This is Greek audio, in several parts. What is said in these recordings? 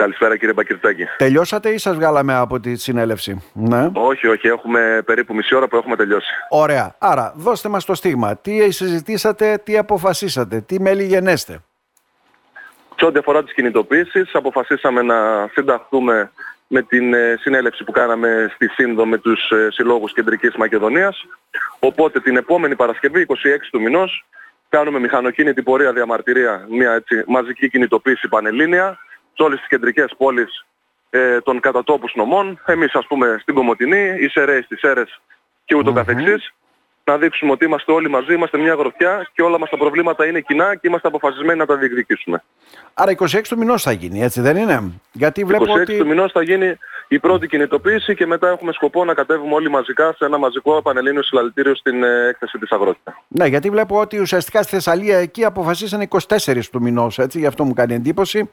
Καλησπέρα κύριε Μπακυρτάκη. Τελειώσατε ή σας βγάλαμε από τη συνέλευση; Ναι. Όχι, όχι. Έχουμε περίπου μισή ώρα που έχουμε τελειώσει. Ωραία. Άρα δώστε μας το στίγμα. Τι συζητήσατε, τι αποφασίσατε, τι μέλη γενέστε. Σε ό,τι αφορά τις κινητοποίησεις, αποφασίσαμε να συνταχθούμε με την ε, συνέλευση που κάναμε στη Σύνδο με τους ε, συλλόγους Κεντρικής Μακεδονίας. Οπότε την επόμενη Παρασκευή, 26 του μηνός, κάνουμε μηχανοκίνητη πορεία διαμαρτυρία, μια έτσι, μαζική κινητοποίηση πανελλήνια σε όλες τις κεντρικές πόλεις ε, των κατατόπους νομών. Εμείς ας πούμε στην Κομωτινή, οι Σεραίοι στις Σέρες και ούτω καθεξής. Να δείξουμε ότι είμαστε όλοι μαζί, είμαστε μια γροθιά και όλα μας τα προβλήματα είναι κοινά και είμαστε αποφασισμένοι να τα διεκδικήσουμε. Άρα 26 του μηνός θα γίνει, έτσι δεν είναι; Γιατί βλέπω 26 ότι... του μηνός θα γίνει η πρώτη κινητοποίηση και μετά έχουμε σκοπό να κατέβουμε όλοι μαζικά σε ένα μαζικό πανελλήνιο συλλαλητήριο στην ε, έκθεση της αγρότητα. Ναι, γιατί βλέπω ότι ουσιαστικά στη Θεσσαλία εκεί αποφασίσανε 24 του μηνός, έτσι, γι' αυτό μου κάνει εντύπωση.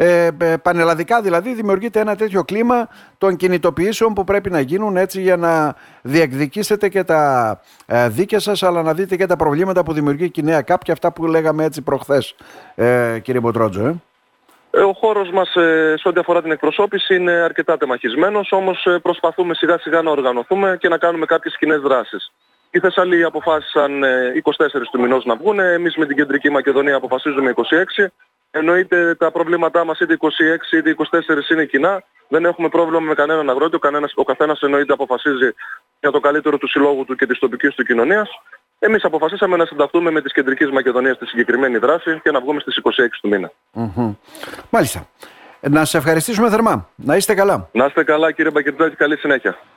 Ε, ε, πανελλαδικά δηλαδή δημιουργείται ένα τέτοιο κλίμα των κινητοποιήσεων που πρέπει να γίνουν έτσι για να διεκδικήσετε και τα ε, δίκαια σας αλλά να δείτε και τα προβλήματα που δημιουργεί η νέα ΚΑΠ και αυτά που λέγαμε έτσι προχθές ε, κύριε Μποτρότζο. Ε. Ε, ο χώρος μας ε, σε ό,τι αφορά την εκπροσώπηση είναι αρκετά τεμαχισμένος, όμως ε, προσπαθούμε σιγά σιγά να οργανωθούμε και να κάνουμε κάποιες κοινές δράσεις. Οι Θεσσαλοί αποφάσισαν 24 του μηνός να βγουν, εμείς με την Κεντρική Μακεδονία αποφασίζουμε 26. Εννοείται τα προβλήματά μας είτε 26 είτε 24 είναι κοινά. Δεν έχουμε πρόβλημα με κανέναν αγρότη. Ο, κανένας, ο καθένας εννοείται αποφασίζει για το καλύτερο του συλλόγου του και της τοπικής του κοινωνίας. Εμείς αποφασίσαμε να συνταχθούμε με τις κεντρικές Μακεδονίες στη συγκεκριμένη δράση και να βγούμε στις 26 του μήνα. Mm-hmm. Μάλιστα. Να σε ευχαριστήσουμε θερμά. Να είστε καλά. Να είστε καλά κύριε Μπακετζάκη. Καλή συνέχεια.